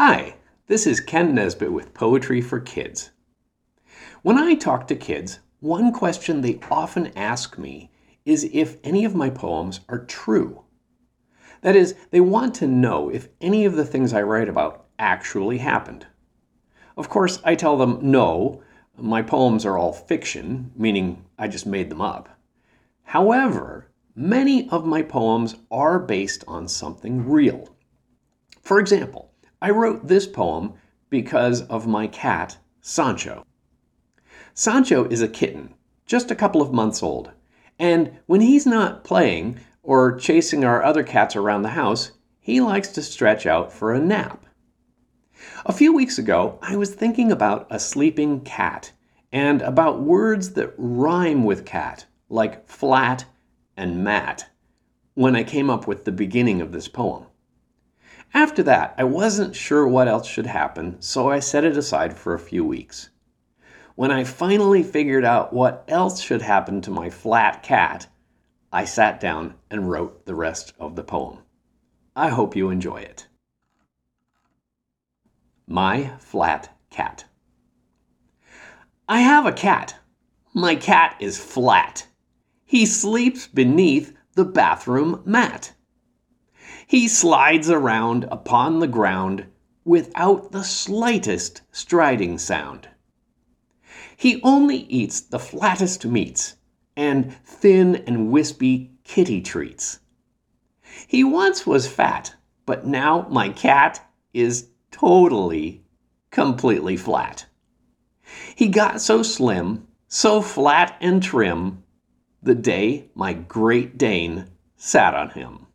Hi, this is Kenn Nesbitt with Poetry for Kids. When I talk to kids, one question they often ask me is if any of my poems are true. That is, they want to know if any of the things I write about actually happened. Of course, I tell them no, my poems are all fiction, meaning I just made them up. However, many of my poems are based on something real. For example, I wrote this poem because of my cat, Sancho. Sancho is a kitten, just a couple of months old, and when he's not playing or chasing our other cats around the house, he likes to stretch out for a nap. A few weeks ago, I was thinking about a sleeping cat and about words that rhyme with cat, like flat and mat, when I came up with the beginning of this poem. After that, I wasn't sure what else should happen, so I set it aside for a few weeks. When I finally figured out what else should happen to my flat cat, I sat down and wrote the rest of the poem. I hope you enjoy it. My Flat Cat. I have a cat. My cat is flat. He sleeps beneath the bathroom mat. He slides around upon the ground without the slightest striding sound. He only eats the flattest meats and thin and wispy kitty treats. He once was fat, but now my cat is totally, completely flat. He got so slim, so flat and trim, the day my Great Dane sat on him.